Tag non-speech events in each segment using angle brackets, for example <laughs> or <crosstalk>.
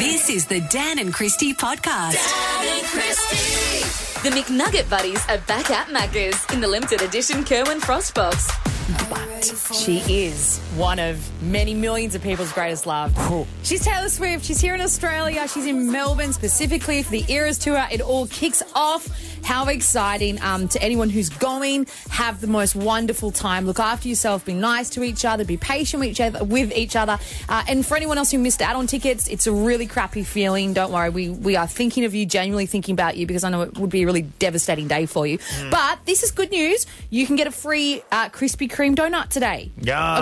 This is the Dan and Christie podcast. Dan and Christie. The McNugget Buddies are back at Macca's in the limited edition Kerwin Frost box. But she is one of many millions of people's greatest love. She's Taylor Swift. She's here in Australia. She's in Melbourne specifically for the Eras Tour. It all kicks off. How exciting um, to anyone who's going. Have the most wonderful time. Look after yourself. Be nice to each other. Be patient with each other. With each other. Uh, and for anyone else who missed out on tickets, it's a really crappy feeling. Don't worry. We we are thinking of you. Genuinely thinking about you because I know it would be a really devastating day for you. But this is good news. You can get a free uh, Krispy Kreme donut today.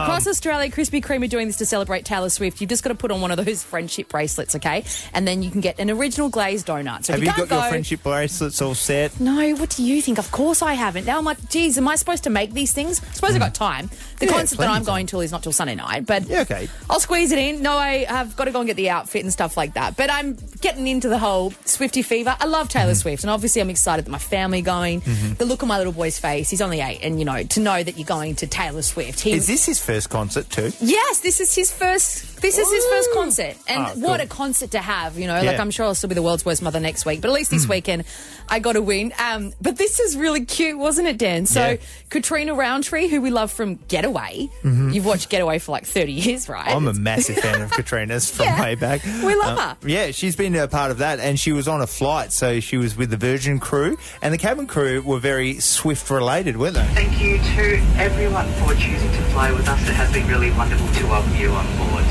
Across Australia, Krispy Kreme are doing this to celebrate Taylor Swift. You've just got to put on one of those friendship bracelets, okay? And then you can get an original glazed donut. So Have you can't got your friendship bracelets all set? No, what do you think? Of course I haven't. Now I'm like, geez, am I supposed to make these things? I suppose I've got time. The Yeah, concert that I'm going to is not till Sunday night, but Yeah, okay. I'll squeeze it in. No, I have got to go and get the outfit and stuff like that. But I'm getting into the whole Swifty fever. I love Taylor Mm-hmm. Swift, and obviously I'm excited that my family going. The look on my little boy's face, he's only eight, and you know, to know that you're going to Taylor Swift. He, Is this his first concert too? Yes, this is his first. This is his first concert, and Ah, what cool. a concert to have! You know, like Yeah. I'm sure I'll still be the world's worst mother next week, but at least this Hmm. weekend I got a win. Um, but this is really cute, wasn't it, Dan? So Yeah. Catriona Rowntree, who we love from Getaway, you've watched Getaway for like 30 years, right? Mm-hmm. I'm a massive <laughs> fan of Catriona's from Yeah. way back. We love Uh, her. Yeah, she's been a part of that, and she was on a flight, so she was with the Virgin crew, and the cabin crew were very Swift related, weren't they? Thank you to everyone for choosing to fly with us. It has been really wonderful to welcome you on board.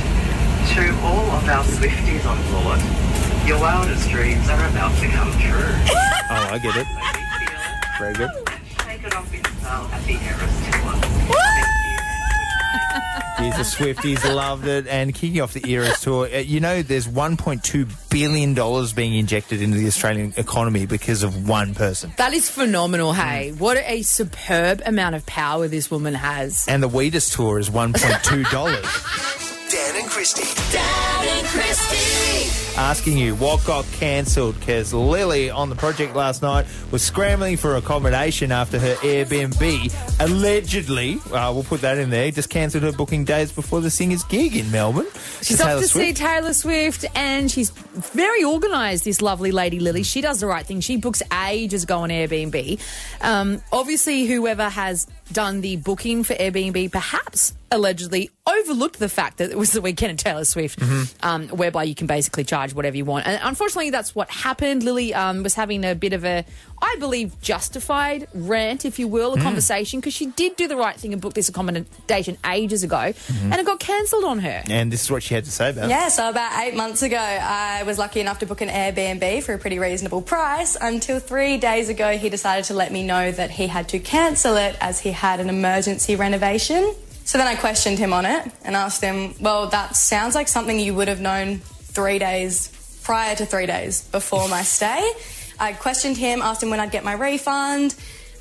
To all of our Swifties on board, your wildest dreams are about to come true. <laughs> Oh, I get it. Maybe feel it Very good. and shake it off in style at the Eras Tour. Thank you. He's a Swifties, loved it, and kicking off the Eras tour. uh, You know, there's 1.2 billion dollars being injected into the Australian economy because of one person. that is phenomenal. Hey, what a superb amount of power this woman has. And the Weedus tour is 1.2 dollars. <laughs> And Christie. Dan and Christie. Asking you what got cancelled because Lily on the project last night was scrambling for accommodation after her Airbnb allegedly, uh, we'll put that in there, just cancelled her booking days before the singer's gig in Melbourne. She's off to see Taylor Swift, and she's very organised. This lovely lady Lily, she does the right thing. She books ages ago on Airbnb. Um, obviously, whoever has done the booking for Airbnb, perhaps allegedly overlooked the fact that it was the weekend of Taylor Swift, Mm-hmm. um, whereby you can basically charge whatever you want. And unfortunately, that's what happened. Lily um, was having a bit of a, I believe, justified rant, if you will, a Mm. conversation because she did do the right thing and book this accommodation ages ago, Mm-hmm. and it got cancelled on her. And this is what she had to say about it. Yeah, so about eight months ago, I was lucky enough to book an Airbnb for a pretty reasonable price until three days ago, he decided to let me know that he had to cancel it as he had an emergency renovation. So then I questioned him on it and asked him, Well, that sounds like something you would have known three days prior to three days before my stay. I questioned him, asked him when I'd get my refund.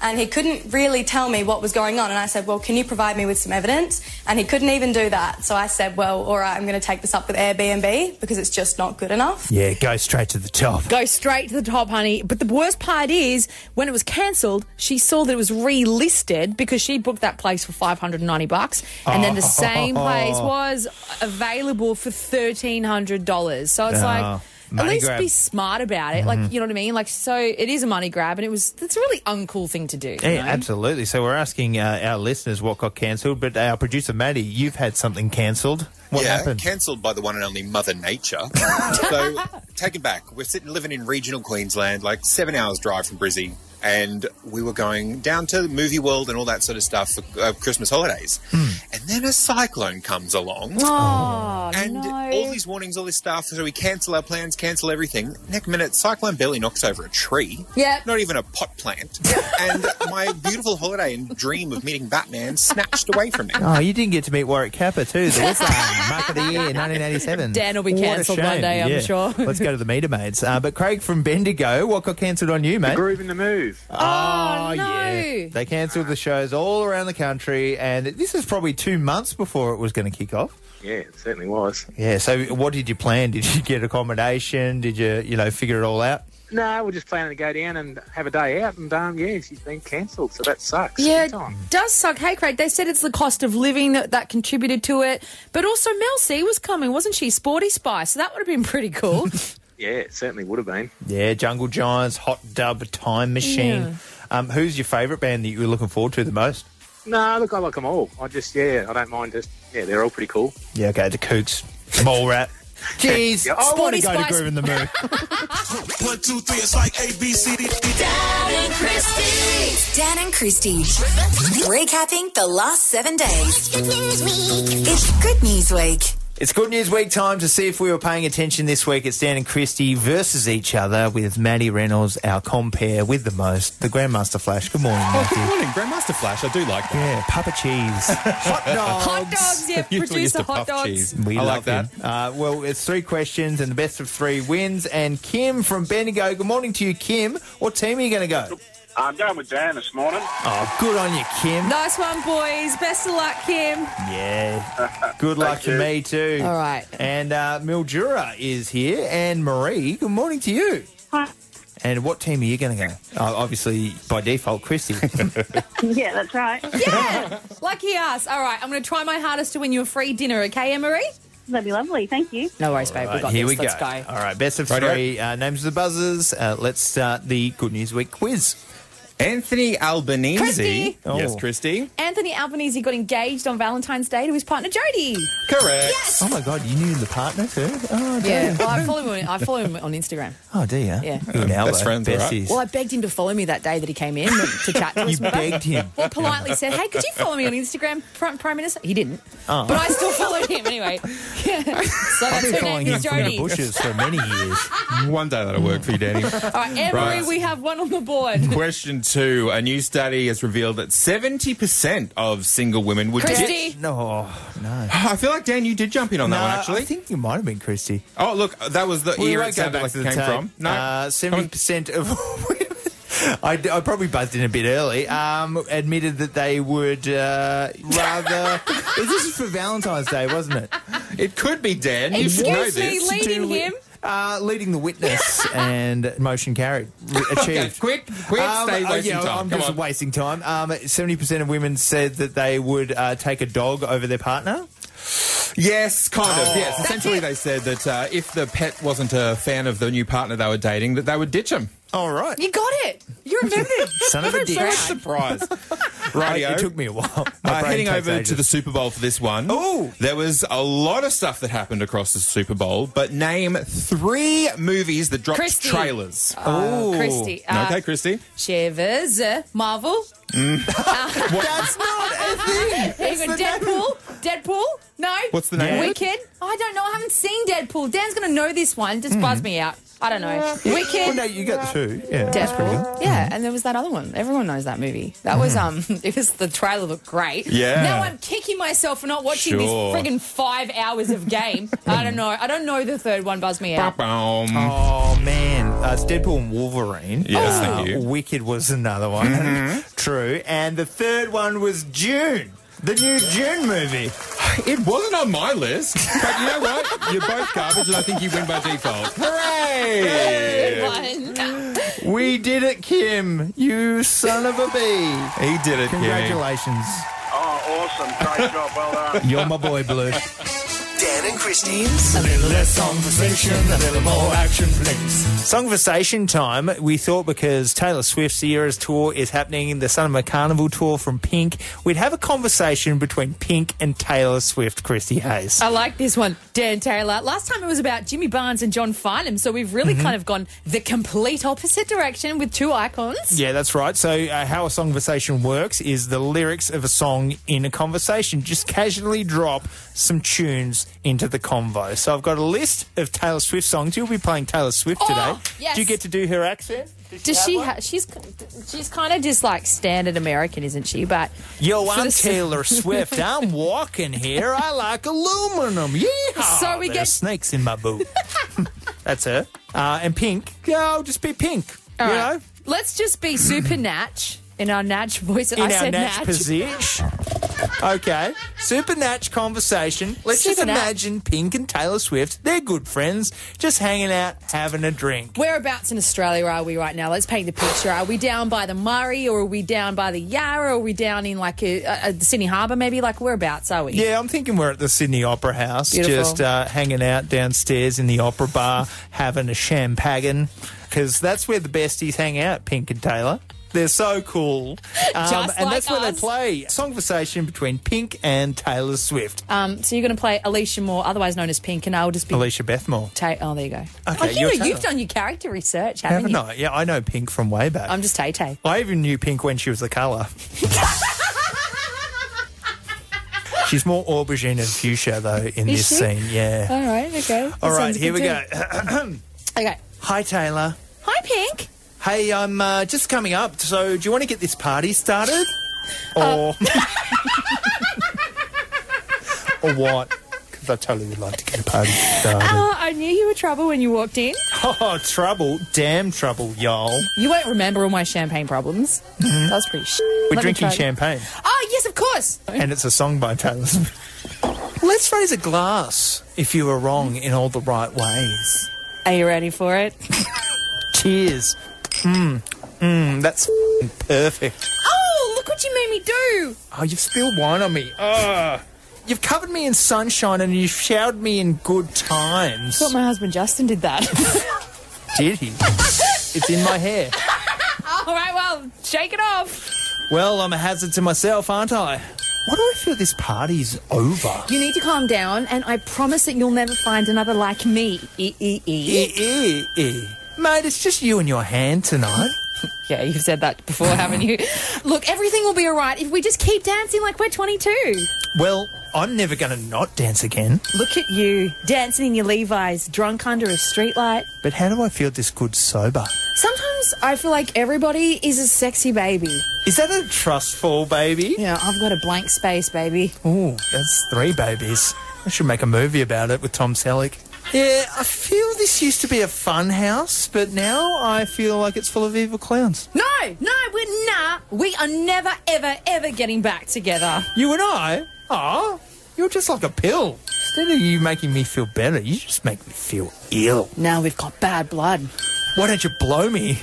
And he couldn't really tell me what was going on. And I said, Well, can you provide me with some evidence? And he couldn't even do that. So I said, Well, all right, I'm going to take this up with Airbnb because it's just not good enough. Yeah, go straight to the top. Go straight to the top, honey. But the worst part is when it was cancelled, she saw that it was relisted because she booked that place for 590 bucks and then the oh. same place <laughs> was available for $1300. So it's Oh, like at least grab. be smart about it. Like, you know what I mean? Like so it is a money grab and it was it's a really uncool thing to do. you Yeah, know? absolutely. So we're asking uh, our listeners what got cancelled, but our producer Maddie, you've had something cancelled. What yeah, happened? cancelled by the one and only Mother Nature. <laughs> so, take it back. We're sitting living in regional Queensland, like seven hours drive from Brizzy, and we were going down to the movie world and all that sort of stuff for uh, Christmas holidays. And then a cyclone comes along. Oh, And no. all these warnings, all this stuff. So we cancel our plans, cancel everything. Next minute, cyclone barely knocks over a tree. Yep. Not even a pot plant. <laughs> and my beautiful holiday and dream of meeting Batman snatched away from me. Oh, you didn't get to meet Warwick Capper too, the West Mark of the Year, 1987. Dan will be cancelled one day, I'm Yeah. sure. Let's go to the meter maids. Uh, but Craig from Bendigo, what got cancelled on you, mate? The Groovin the Moo. Oh, no. yeah. They cancelled the shows all around the country, and this is probably two months before it was going to kick off. Yeah, it certainly was. Yeah. So, what did you plan? Did you get accommodation? Did you, you know, figure it all out? No, we're just planning to go down and have a day out, and um, yeah, she's been cancelled, so that sucks. Yeah, it does suck. Hey, Craig, they said it's the cost of living that, that contributed to it. But also, Mel C was coming, wasn't she? Sporty Spice. So that would have been pretty cool. <laughs> Yeah, it certainly would have been. Yeah, Jungle Giants, Hot Dub, Time Machine. Yeah. Um, who's your favourite band that you're looking forward to the most? No, look, I like them all. I just, yeah, I don't mind. Just, yeah, they're all pretty cool. Yeah, okay, the Kooks, Mallrat. <laughs> Jeez, Yeah, I want to go to Spice. Groovin the Moo. <laughs> One, two, three, it's like A, B, C, D, D. Dan and Christie. Dan and Christie. Recapping the last seven days. It's Good News Week. It's Good News Week time to see if we were paying attention this week. It's Dan and Christie versus each other with Maddie Reynolds, our compare with the most, the Grandmaster Flash. Good morning, Oh, good morning, Grandmaster Flash. I do like that. Yeah, Papa Cheese. <laughs> Hot dogs. hot dogs, yeah, <laughs> Usually produce used hot puff dogs. cheese. We I love like that. Uh, well, it's three questions and the best of three wins. And Kim from Bendigo, good morning to you, Kim. What team are you going to go? I'm going with Dan this morning. Oh, good on you, Kim. Nice one, boys. Best of luck, Kim. Yeah. <laughs> Good luck to you. me, too. All right. And uh, Mildura is here. And Marie, good morning to you. Hi. And what team are you going to go? Uh, obviously, by default, Christie. <laughs> Yeah, that's right. Yeah, lucky us. All right, I'm going to try my hardest to win you a free dinner, okay, Emery? That'd be lovely. Thank you. No worries, babe. we Right, got here this. we Let's go. go. All right, best of Rightio. three. Uh, names of the buzzers. Uh, let's start the Good News Week quiz. Anthony Albanese. Christie. Oh. Yes, Christie. Anthony Albanese got engaged on Valentine's Day to his partner Jodie. Correct. Yes. Oh my God, you knew the partner too? Oh, Yeah, well, I follow him. On, I follow him on Instagram. Oh, do you? Yeah. You and Best friends, all right. besties. Well, I begged him to follow me that day that he came in to chat to us. You begged him. Well, politely said, "Hey, could you follow me on Instagram, Prime, Prime Minister?" He didn't, Oh. but I still followed him anyway. Yeah. <laughs> So I've that's been following him from the bushes for many years. One day that'll work for you, Danny. All right, Emery, Right. we have one on the board. Question two. A new study has revealed that 70% of single women would Christie. ditch- No, no. <sighs> I feel like, Dan, you did jump in on that one, actually. I think you might have been Christie. oh, look, that was the We ear won't it sounded like it came tape. from. No. Uh, 70% of <laughs> women. I, I probably buzzed in a bit early. Um, admitted that they would uh, rather. <laughs> this is for Valentine's Day, wasn't it? It could be, Dan. You should know Excuse me, this. leading To- him. Uh, leading the witness <laughs> and motion carried. Re- Okay, Achieved. quick, quick, Um, stay oh, wasting yeah, time. I'm Come just on. wasting time. Um, 70% of women said that they would uh, take a dog over their partner. Yes, kind of. Oh. Yes, essentially they said that uh, if the pet wasn't a fan of the new partner they were dating, that they would ditch him. All right. You got it. You remembered. <laughs> Son of a Very dick. proud. Surprise. <laughs> Right, Rightio. it took me a while. My Uh, brain heading takes over ages. to the Super Bowl for this one. Ooh. There was a lot of stuff that happened across the Super Bowl, but name three movies that dropped Christie. trailers. Uh, Christie. Uh, okay, Christie. Shivers. uh, Marvel. <laughs> That's not a thing. Even Deadpool. Deadpool. No. What's the name of it? Wicked. I don't know. I haven't seen Deadpool. Dan's going to know this one. Just buzz me out. I don't know. Well, Wicked. no, you got two. Yeah, that's pretty good. Deadpool. Yeah, and there was that other one. Everyone knows that movie. That was um. <laughs> It was the trailer looked great. Yeah. Now I'm kicking myself for not watching Sure. this friggin' five hours of game. <laughs> I don't know. I don't know the third one. Buzz me out. Ba-boom. Oh man, uh, it's Deadpool and Wolverine. Yes, Uh, thank you. Wicked was another one. <laughs> True, and the third one was Dune, the new Dune movie. <laughs> It wasn't on my list, but you know what? You're both garbage, and I think you win by default. Hooray! One. We did it, Kim. You son of a bee. He did it, Kimmy. Congratulations. Oh, awesome. Great job. Well done. You're my boy, Blue. Dan and Christie. A little less conversation, a little more action, please. Songversation time. We thought because Taylor Swift's Eras tour is happening, the Summer Carnival tour from Pink, we'd have a conversation between Pink and Taylor Swift, Christie Hayes. I like this one, Dan Taylor. Last time it was about Jimmy Barnes and John Farnham, so we've really kind of gone the complete opposite direction with two icons. Yeah, that's right. So, uh, how a songversation works is the lyrics of a song in a conversation. Just casually drop some tunes into the convo. So, I've got a list of Taylor Swift songs. You'll be playing Taylor Swift Oh, today. yes. Do you get to do her accent? Does she? Ha- she's she's kind of just like standard American, isn't she? But Yo, I'm Taylor <laughs> Swift. I'm walking here. I like aluminum. Yeah. So we There's get- snakes in my boot. <laughs> That's her. Uh, and pink. Yeah, I'll just be pink. You right. know, Let's just be super <clears throat> natch in our natch voice. in I our said natch natch. position. <laughs> Okay, super natch conversation. Let's just imagine Pink and Taylor Swift. They're good friends, just hanging out, having a drink. Whereabouts in Australia are we right now? Let's paint the picture. Are we down by the Murray, or are we down by the Yarra, or are we down in like a, a, the Sydney Harbour? Maybe like whereabouts are we? Yeah, I'm thinking we're at the Sydney Opera House, Beautiful. just uh, hanging out downstairs in the opera bar, having a champagne, because that's where the besties hang out, Pink and Taylor. They're so cool. <laughs> Um, Just and like that's where they us. play Songversation between Pink and Taylor Swift. Um, so you're going to play Alicia Moore, otherwise known as Pink, and I'll just be. Alicia Beth Moore. Tay- oh, there you go. Okay, oh, you know, you've done your character research, haven't Haven't you? I? Yeah, I know Pink from way back. I'm just Tay Tay. I even knew Pink when she was the colour. <laughs> She's more aubergine and fuchsia, though, in Is this she? scene. Yeah. All right, okay. All That right, here we good go. <clears throat> okay. Hi, Taylor. Hi, Pink. Hey, I'm uh, just coming up. So, do you want to get this party started? Or. <laughs> or what? Because I totally would like to get a party started. Oh, I knew you were trouble when you walked in. Oh, trouble. Damn trouble, y'all. You won't remember all my champagne problems. That was pretty sh- We're Let drinking champagne. Oh, yes, of course. And it's a song by Taylor Swift. Let's raise a glass if you were wrong in all the right ways. Are you ready for it? <laughs> Cheers. Mmm. Mmm. That's perfect. Oh, look what you made me do. Oh, you've spilled wine on me. Ugh. You've covered me in sunshine and you've showered me in good times. I thought my husband Justin did that. <laughs> Did he? it's in my hair. <laughs> All right, well, shake it off. Well, I'm a hazard to myself, aren't I? Why do I feel this party's over? You need to calm down, and I promise that you'll never find another like me. E e e. Eh, eh, eh. Mate, it's just you and your hand tonight. <laughs> Yeah, you've said that before, haven't you? <laughs> Look, everything will be all right if we just keep dancing like we're 22. Well, I'm never going to not dance again. Look at you, dancing in your Levi's, drunk under a streetlight. But how do I feel this good sober? Sometimes I feel like everybody is a sexy baby. Is that a trust fall, baby? Yeah, I've got a blank space, baby. Ooh, that's three babies. I should make a movie about it with Tom Selleck. Yeah, I feel this used to be a fun house, but now I feel like it's full of evil clowns. No, no, we're nah. We are never, ever, ever getting back together. You and I? Aw, you're just like a pill. Instead of you making me feel better, you just make me feel ill. Now we've got bad blood. Why don't you blow me?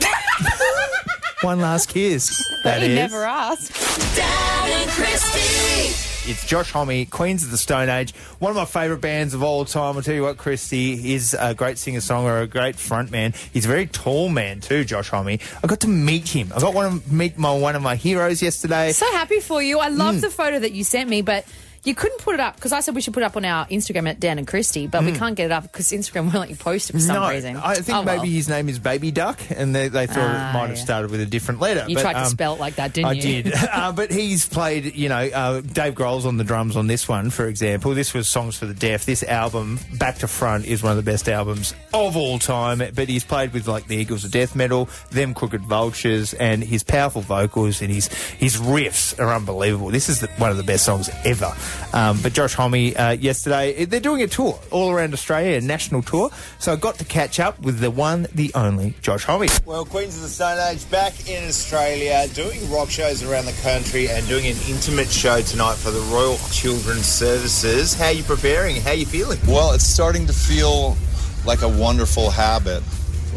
<laughs> One last kiss. That you is. never asked. Dan and Christie. It's Josh Homme, Queens of the Stone Age, one of my favourite bands of all time. I'll tell you what, Christie is a great singer-songwriter, a great frontman. He's a very tall man too, Josh Homme. I got to meet him. I got one of, meet my one of my heroes yesterday. So happy for you. I love Mm. the photo that you sent me, but you couldn't put it up because I said we should put it up on our Instagram at Dan and Christie, but we Mm. can't get it up because Instagram <laughs> won't let you post it for some no, reason. I think Oh, maybe well. his name is Baby Duck, and they, they thought Ah, it might have yeah. started with a different letter. You tried to um, spell it like that, didn't you? I you? did. <laughs> uh, but he's played, you know, uh, Dave Grohl's on the drums on this one, for example. This was Songs for the Deaf. This album, back to front, is one of the best albums of all time. But he's played with like the Eagles of Death Metal, them Crooked Vultures, and his powerful vocals and his his riffs are unbelievable. This is the, one of the best songs ever. Um, but Josh Homme, uh, yesterday, they're doing a tour all around Australia, a national tour. So I got to catch up with the one, the only Josh Homme. Well, Queens of the Stone Age back in Australia, doing rock shows around the country and doing an intimate show tonight for the Royal Children's Services. How are you preparing? How are you feeling? Well, it's starting to feel like a wonderful habit.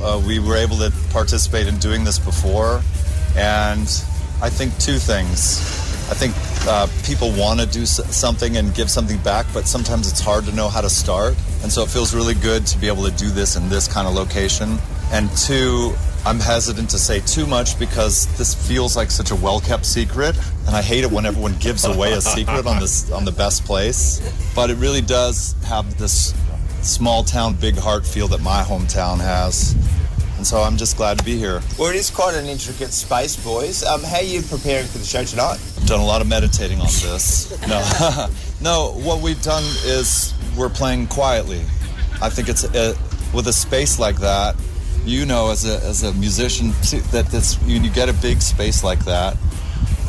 Uh, we were able to participate in doing this before, and I think two things. I think uh, people want to do something and give something back, but sometimes it's hard to know how to start. And so it feels really good to be able to do this in this kind of location. And two, I'm hesitant to say too much because this feels like such a well-kept secret, and I hate it when everyone <laughs> gives away a secret on this on the best place. But it really does have this small town, big heart feel that my hometown has, and so I'm just glad to be here. Well, it is quite an intricate space, boys. Um, how are you preparing for the show tonight? Done a lot of meditating on this. No, <laughs> no. What we've done is we're playing quietly. I think it's a, with a space like that. You know, as a as a musician, that this when you get a big space like that,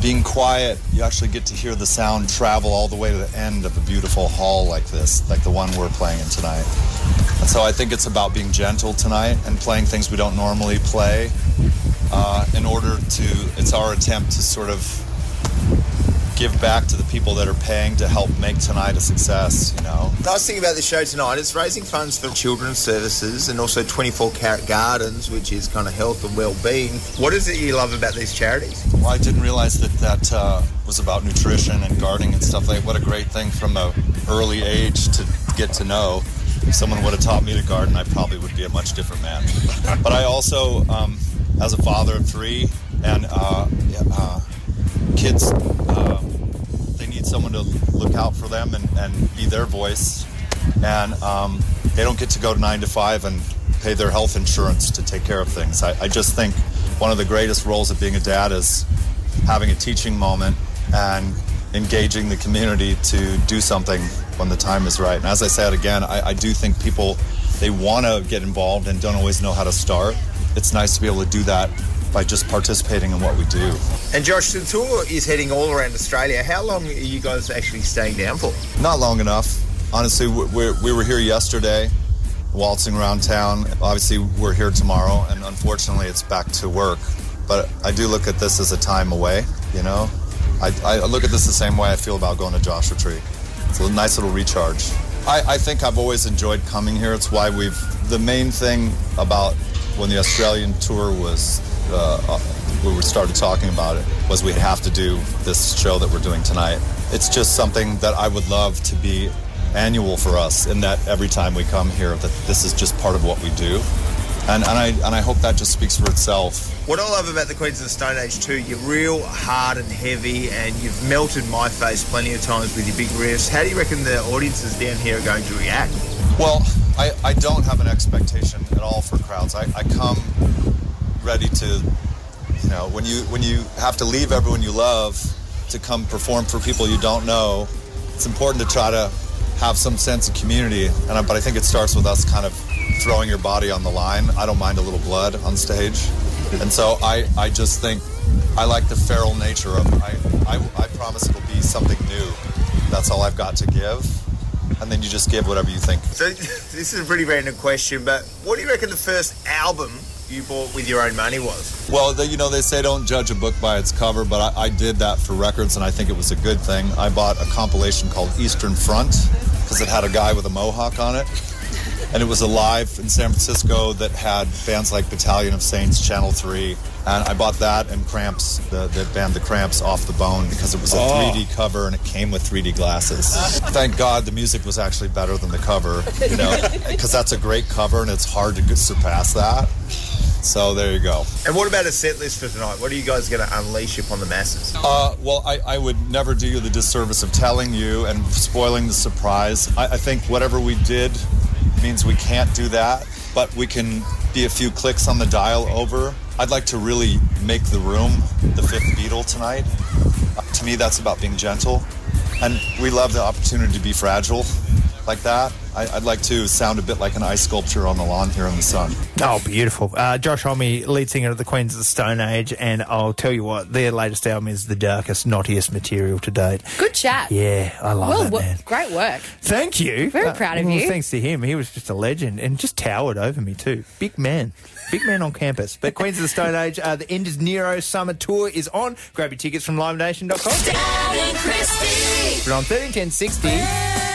being quiet, you actually get to hear the sound travel all the way to the end of a beautiful hall like this, like the one we're playing in tonight. And so I think it's about being gentle tonight and playing things we don't normally play uh, in order to, it's our attempt to sort of give back to the people that are paying to help make tonight a success. You know. Nice thing about the show tonight is raising funds for children's services and also 24 Carrot Gardens, which is kind of health and well-being. What is it you love about these charities? Well, I didn't realize that that uh, was about nutrition and gardening and stuff like. that. What a great thing from an early age to get to know. If someone would have taught me to garden, I probably would be a much different man. but I also, um, as a father of three, and uh, yeah, uh, kids, uh, they need someone to look out for them and, and be their voice. And um, they don't get to go to nine to five and pay their health insurance to take care of things. I, I just think one of the greatest roles of being a dad is having a teaching moment and engaging the community to do something when the time is right. And as I said again, I, I do think people they want to get involved and don't always know how to start. It's nice to be able to do that by just participating in what we do. And Josh, the tour is heading all around Australia. How long are you guys actually staying down for? Not long enough. Honestly, we, we, we were here yesterday, waltzing around town. Obviously, we're here tomorrow, and unfortunately, it's back to work. But I do look at this as a time away, you know? I, I look at this the same way I feel about going to Joshua Tree. It's a nice little recharge. I, I think I've always enjoyed coming here. It's why we've. The main thing about when the Australian tour was, uh, uh, we started talking about it, was we'd have to do this show that we're doing tonight. It's just something that I would love to be annual for us, in that every time we come here, that this is just part of what we do. And, and, I, and I hope that just speaks for itself. What I love about the Queens of the Stone Age too, you're real hard and heavy, and you've melted my face plenty of times with your big riffs. How do you reckon the audiences down here are going to react? Well, I, I don't have an expectation at all for crowds. I, I come ready to, you know, when you when you have to leave everyone you love to come perform for people you don't know, it's important to try to have some sense of community. And I, but I think it starts with us kind of throwing your body on the line. I don't mind a little blood on stage, and so I I just think I like the feral nature of it. I I, I promise it'll be something new. That's all I've got to give. And then you just give whatever you think. So <laughs> this is a pretty random question, but what do you reckon the first album you bought with your own money was? Well, the, you know, they say don't judge a book by its cover, but I, I, did that for records, and I think it was a good thing. I bought a compilation called Eastern Front because it had a guy with a mohawk on it. <laughs> And it was a live in San Francisco that had bands like Battalion of Saints, Channel 3. And I bought that and Cramps, the, the band The Cramps, off the bone because it was a Oh. 3D cover and it came with 3D glasses. <laughs> Thank God the music was actually better than the cover, you know, <laughs> because that's a great cover and it's hard to surpass that. So there you go. And what about a set list for tonight? What are you guys going to unleash upon the masses? Uh, well, I, I would never do you the disservice of telling you and spoiling the surprise. I, I think whatever we did means we can't do that, but we can be a few clicks on the dial over. I'd like to really make the room the fifth Beatle tonight. Uh, to me, that's about being gentle. And we love the opportunity to be fragile like that. I, I'd like to sound a bit like an ice sculpture on the lawn here in the sun. Oh, beautiful. Uh, Josh Homme, lead singer of the Queens of the Stone Age, and I'll tell you what, their latest album is the darkest, naughtiest material to date. Good chat. Yeah, I love well, that, wo- man. great work. Thank you. Very Uh, proud of well, you. Thanks to him. He was just a legend and just towered over me, too. Big man. Big man on campus. But Queens of the Stone Age, uh, the End Is Nero Summer Tour is on. Grab your tickets from livenation.com. Dan and Christie. But on 131060.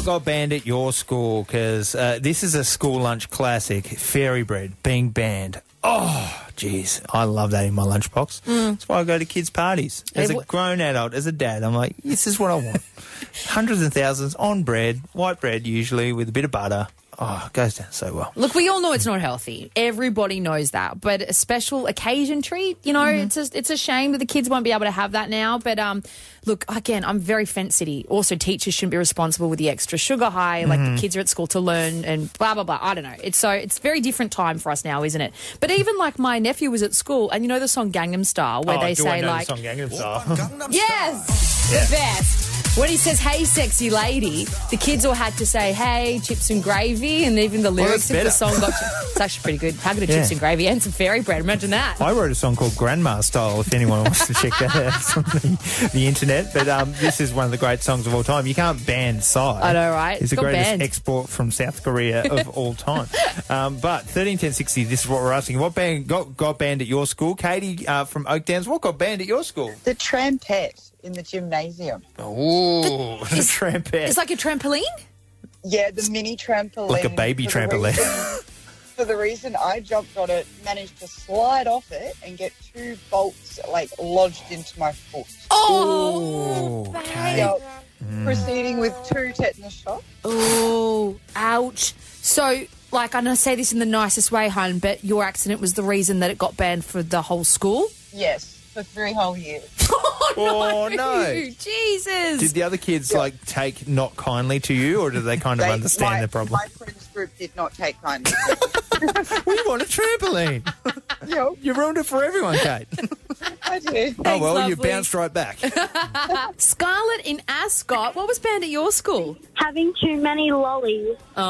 What got banned at your school? Because uh, this is a school lunch classic. Fairy bread being banned. Oh, jeez. I love that in my lunchbox. That's why I go to kids' parties. As a grown adult, as a dad, I'm like, this is what I want. <laughs> Hundreds and thousands on bread, white bread usually, with a bit of butter. Oh, it goes down so well. Look, we all know it's not healthy. Everybody knows that. But a special occasion treat, you know, it's a, it's a shame that the kids won't be able to have that now. But um, look, again, I'm very fence city. Also, teachers shouldn't be responsible with the extra sugar high. Like Mhm. the kids are at school to learn and blah blah blah. I don't know. It's so it's a very different time for us now, isn't it? But even like my nephew was at school, and you know the song Gangnam Style, where Oh, they do say I know like, the song Gangnam <laughs> Style? yes, the best. When he says, hey, sexy lady, the kids all had to say, hey, chips and gravy, and even the lyrics that's of the song got. It's actually pretty good. How good are Yeah. chips and gravy and some fairy bread? Imagine that. I wrote a song called Grandma Style if anyone wants to check that out <laughs> on the, the internet. But um, this is one of the great songs of all time. You can't ban Psy. I know, right? It's the greatest banned. export from South Korea of <laughs> all time. Um, but 131060, this is what we're asking. What band got, got banned at your school? Katie uh, from Oakdowns, what got banned at your school? The trampette in the gymnasium. Oh, the trampette. It's like a trampoline? Yeah, the mini trampoline. Like a baby for the trampoline. reason- <laughs> For the reason I jumped on it, managed to slide off it and get two bolts like lodged into my foot. Oh, Yep. Mm. Proceeding with two tetanus shots. Oh, ouch. So, like, I'm going to say this in the nicest way, hun, but your accident was the reason that it got banned for the whole school? Yes, for three whole years. <laughs> Oh, oh, no. Jesus. Did the other kids like take not kindly to you, or did they kind of They- understand my, the problem? My friends group did not take kindly. <laughs> we want a trampoline. You ruined it for everyone, Kate. <laughs> I do. oh well, you bounced right back. Scarlett in Ascot, what was banned at your school? Having too many lollies. Oh,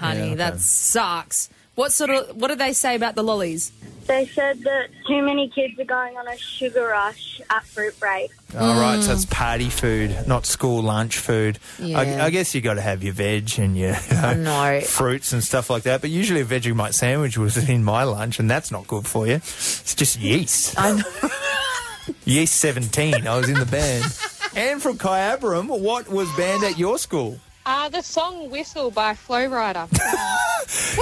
honey, Yeah, okay. that sucks. What sort of what did they say about the lollies? They said that too many kids are going on a sugar rush at fruit break. All right, so it's party food, not school lunch food. Yeah. I, I guess you got to have your veg and your <laughs> you know, know. fruits and stuff like that. But usually a Vegemite sandwich was <laughs> in my lunch, and that's not good for you. It's just yeast. I know. <laughs> yeast 17. I was in the band. And from Kyabram, what was banned at your school? Uh, the song Whistle by Flo Rida.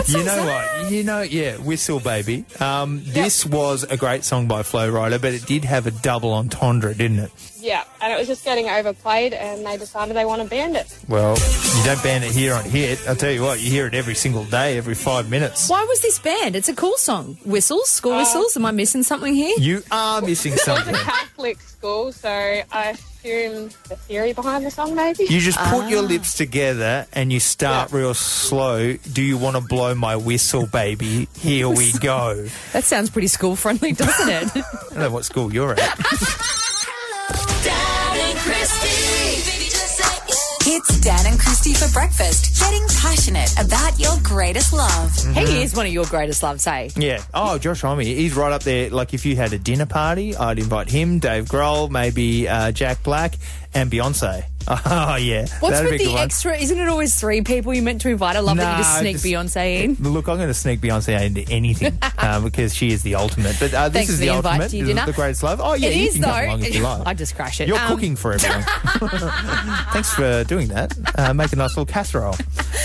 You know what? You know, yeah, Whistle Baby. Um, This was a great song by Flo Rida, but it did have a double entendre, didn't it? yeah, and it was just getting overplayed, and they decided they want to ban it. Well, you don't ban it here on Hit. I'll tell you what, you hear it every single day, every five minutes. Why was this banned? It's a cool song. Whistles, Uh, school whistles. Am I missing something here? You are missing It was something. a Catholic school, so I assume the theory behind the song, maybe. You just put Ah. your lips together and you start real slow. Do you want to blow my whistle, baby? Here we go. <laughs> That sounds pretty school friendly, doesn't it? I don't know what school you're at. <laughs> It's Dan and Christie for breakfast, getting passionate about your greatest love. He is one of your greatest loves, hey? Yeah. Oh, Josh Homme, he's right up there. Like, if you had a dinner party, I'd invite him, Dave Grohl, maybe uh, Jack Black, and Beyonce. <laughs> Oh, yeah. What's That'd with be the good one. extra? Isn't it always three people you meant to invite? I love that you just Nah, sneak just- Beyonce in. <laughs> Look, I'm going to sneak Beyonce into anything <laughs> uh, because she is the ultimate. But uh, this Thanks is the, the ultimate. to This is the greatest love. Oh, yeah, it is though. come along if you like. I just crash it. You're Um, cooking for everyone. Thanks for doing that. Uh, make a nice little casserole.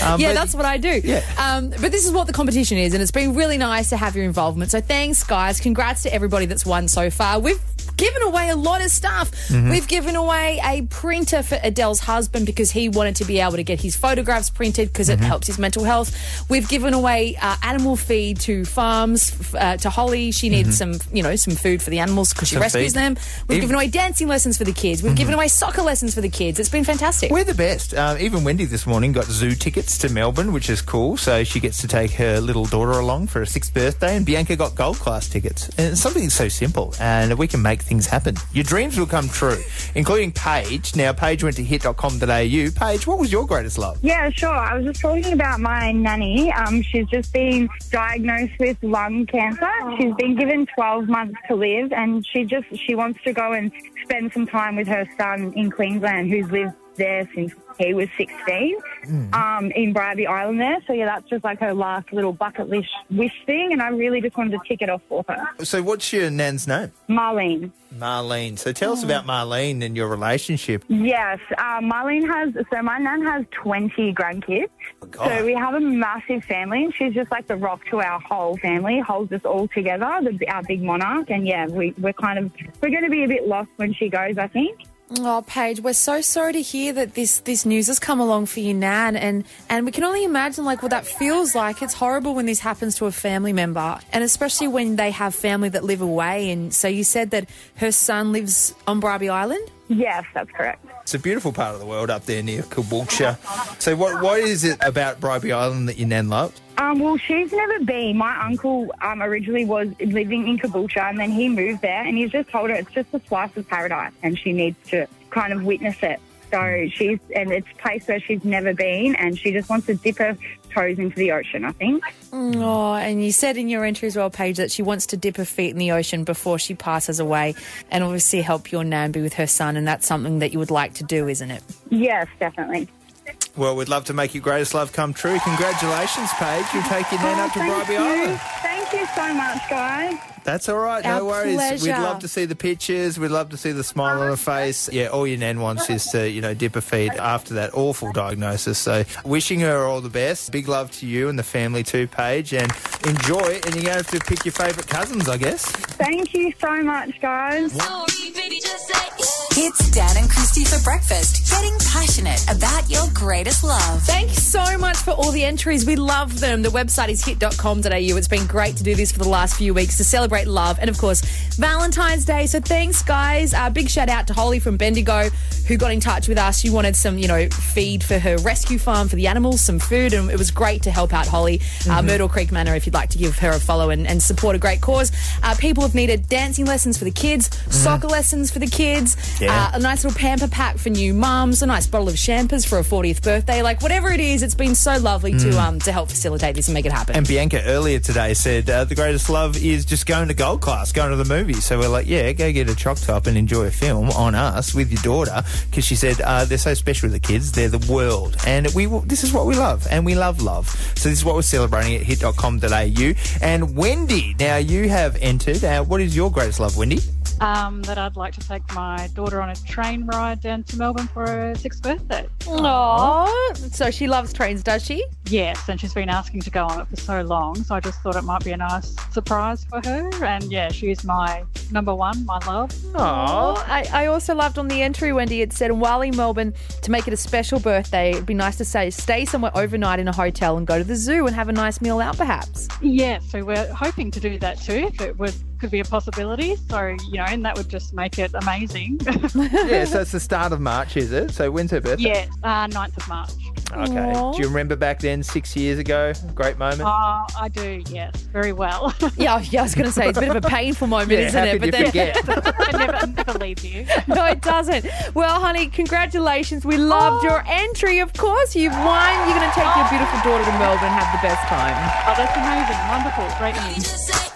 Um, yeah, but- that's what I do. Yeah. Um, but this is what the competition is, and it's been really nice to have your involvement. So thanks, guys. Congrats to everybody that's won so far. We've given away a lot of stuff. Mm-hmm. We've given away a printer for Adele's husband because he wanted to be able to get his photographs printed because Mm-hmm. it helps his mental health. We've given away uh, animal feed to farms uh, to Holly. She needs some, you know, some food for the animals because she Mm-hmm. Some rescues feed. them. We've Even- given away dancing lessons for the kids. We've given away soccer lessons for the kids. It's been fantastic. We're the best. Uh, even Wendy this morning got zoo tickets to Melbourne, which is cool. So she gets to take her little daughter along for her sixth birthday, and Bianca got gold class tickets. And it's something so simple, and we can make things happen. Your dreams will come true, including Paige. Now, Paige went to hit.com.au. Paige, what was your greatest love? Yeah, sure. I was just talking about my nanny. Um, she's just been diagnosed with lung cancer. She's been given 12 months to live, and she just she wants to go and spend some time with her son in Queensland, who's lived there since he was 16, um, in Bribie Island there. So yeah, that's just like her last little bucket list wish thing, and I really just wanted to tick it off for her. So, what's your nan's name? Marlene. Marlene. So, tell us about Marlene and your relationship. Yes, uh, Marlene has. So my nan has twenty grandkids. So we have a massive family, and she's just like the rock to our whole family. Holds us all together. The, our big monarch, and yeah, we, we're kind of we're going to be a bit lost when she goes. I think. Oh, Paige, we're so sorry to hear that this this news has come along for your nan, and and we can only imagine like what that feels like. It's horrible when this happens to a family member, and especially when they have family that live away. And so you said that her son lives on Bribie Island. Yes, that's correct. It's a beautiful part of the world up there near Caboolture. So, what what is it about Bribie Island that your nan loved? Um, well, she's never been. My uncle um, originally was living in Caboolture, and then he moved there, and he's just told her it's just a slice of paradise, and she needs to kind of witness it. So she's, and it's a place where she's never been, and she just wants to dip her toes into the ocean, I think. Oh, and you said in your entry as well, Paige, that she wants to dip her feet in the ocean before she passes away and obviously help your nan be with her son. And that's something that you would like to do, isn't it? Yes, definitely. Well, we'd love to make your greatest love come true. Congratulations, Paige. You'll take your nan oh, up to Oh, Bribie you. Island. Thank you so much, guys. That's all right. Our no worries. We'd love to see the pictures. We'd love to see the smile on her face. Yeah, all your nan wants is to, you know, dip her feet after that awful diagnosis. So wishing her all the best. Big love to you and the family too, Paige. And enjoy. And you're going to have to pick your favourite cousins, I guess. Thank you so much, guys. It's Dan and Christie for breakfast, getting passionate about your greatest love. Thank you so much for all the entries. We love them. The website is hit.com.au. It's been great to do this for the last few weeks to celebrate love and, of course, Valentine's Day. So thanks, guys. Uh, big shout out to Holly from Bendigo who got in touch with us. She wanted some, you know, feed for her rescue farm for the animals, some food, and it was great to help out Holly. Uh, Mhm. Myrtle Creek Manor, if you'd like to give her a follow and, and support a great cause. Uh, people have needed dancing lessons for the kids, soccer lessons for the kids, Yeah. uh, a nice little pamper pack for new mums, a nice bottle of champers for a 40th birthday. Like, whatever it is, it's been so lovely Mm. to um to help facilitate this and make it happen. And Bianca earlier today said uh, the greatest love is just going to gold class, going to the movies. So we're like, yeah, go get a choc top and enjoy a film on us with your daughter because she said uh, they're so special with the kids. They're the world, and we this is what we love, and we love love. So this is what we're celebrating at hit.com.au. And Wendy, now you have entered. Uh, what is your greatest love, Wendy? Um, that I'd like to take my daughter on a train ride down to Melbourne for her sixth birthday. Aww. So she loves trains, does she? Yes, and she's been asking to go on it for so long, so I just thought it might be a nice surprise for her. And yeah, she's my number one, my love. Oh, I, I also loved on the entry, Wendy, it said, while in Melbourne, to make it a special birthday, it'd be nice to say, stay somewhere overnight in a hotel and go to the zoo and have a nice meal out, perhaps. Yeah, so we're hoping to do that too, if it would could be a possibility. So, you know, and that would just make it amazing. <laughs> yeah, so it's the start of March, is it? So when's her birthday? yeah, uh, 9th of March. Okay. Aw. Do you remember back then, six years ago? Great moment. Uh, I do, yes, very well. <laughs> Yeah, yeah, I was going to say, it's a bit of a painful moment, Yeah, isn't it? But you forget? <laughs> it never, never leaves you. no, it doesn't. Well, honey, congratulations. We loved your entry. Of course, you've won. You're going to take your beautiful daughter to Melbourne and have the best time. Oh, that's amazing. Wonderful. Great news.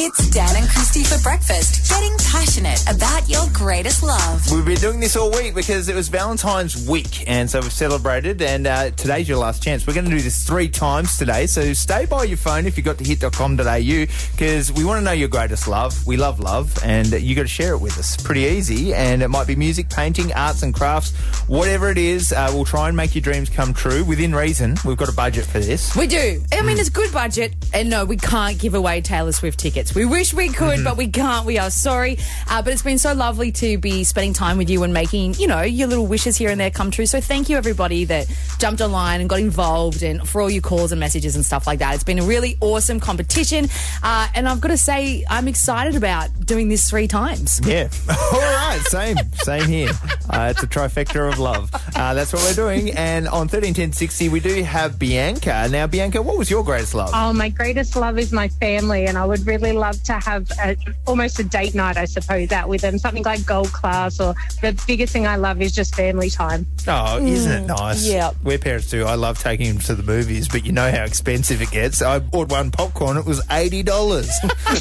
It's Dan and Christie for breakfast, getting passionate about your greatest love. We've been doing this all week because it was Valentine's week, and so we've celebrated. And uh, today's your last chance. We're going to do this three times today, so stay by your phone if you got to hit.com.au because we want to know your greatest love. We love love, and you got to share it with us. Pretty easy, and it might be music, painting, arts and crafts, whatever it is. Uh, we'll try and make your dreams come true within reason. We've got a budget for this. We do. I mean, it's a good budget. And no, we can't give away Taylor Swift tickets. We wish we could, Mhm. but we can't. We are sorry. Uh, but it's been so lovely to be spending time with you and making, you know, your little wishes here and there come true. So thank you, everybody that jumped online and got involved and for all your calls and messages and stuff like that. It's been a really awesome competition. Uh, and I've got to say, I'm excited about doing this three times. Yeah. <laughs> All right. Same. Same here. Uh, it's a trifecta of love. Uh, that's what we're doing. And on 131060, we do have Bianca. Now, Bianca, what was your greatest love? Oh, my greatest love is my family, and I would really love to have a, almost a date night, I suppose, out with them. Something like gold class, or the biggest thing I love is just family time. Oh, isn't it nice? yeah. We're parents too. I love taking them to the movies, but you know how expensive it gets. I bought one popcorn, it was $80. <laughs>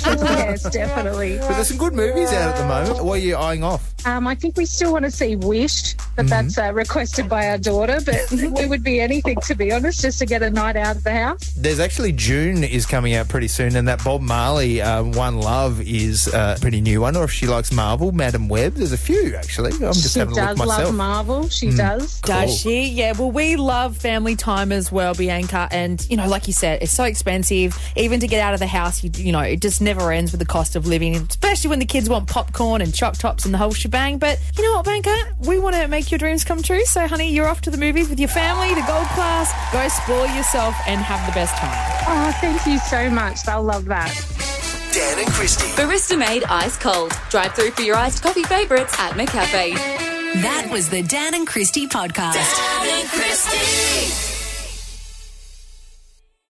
yes, definitely. But there's some good movies out at the moment. What are you eyeing off? Um, I think we still want to see Wish, but that's uh, requested by our daughter. But <laughs> we would be anything, to be honest, just to get a night out of the house. There's actually Dune is coming out pretty soon, and that Bob Marley uh, One Love is uh, a pretty new one. Or if she likes Marvel, Madame Web. There's a few actually. I'm just she having a does look myself. She does love Marvel. She Mm. does. Cool. Does she? Yeah. Well, we love family time as well, Bianca. And you know, like you said, it's so expensive. Even to get out of the house, you, you know, it just never ends with the cost of living. Especially when the kids want popcorn and choc tops and the whole shebang. But you know what, Bianca? We want to make your dreams come true. So, honey, you're off to the movies with your family, the gold class. Go spoil yourself and have the best time. Oh, thank you so much. I'll love that. Dan and Christie. Barista made ice cold. Drive through for your iced coffee favourites at McCafe. That was the Dan and Christie podcast. Dan and Christie.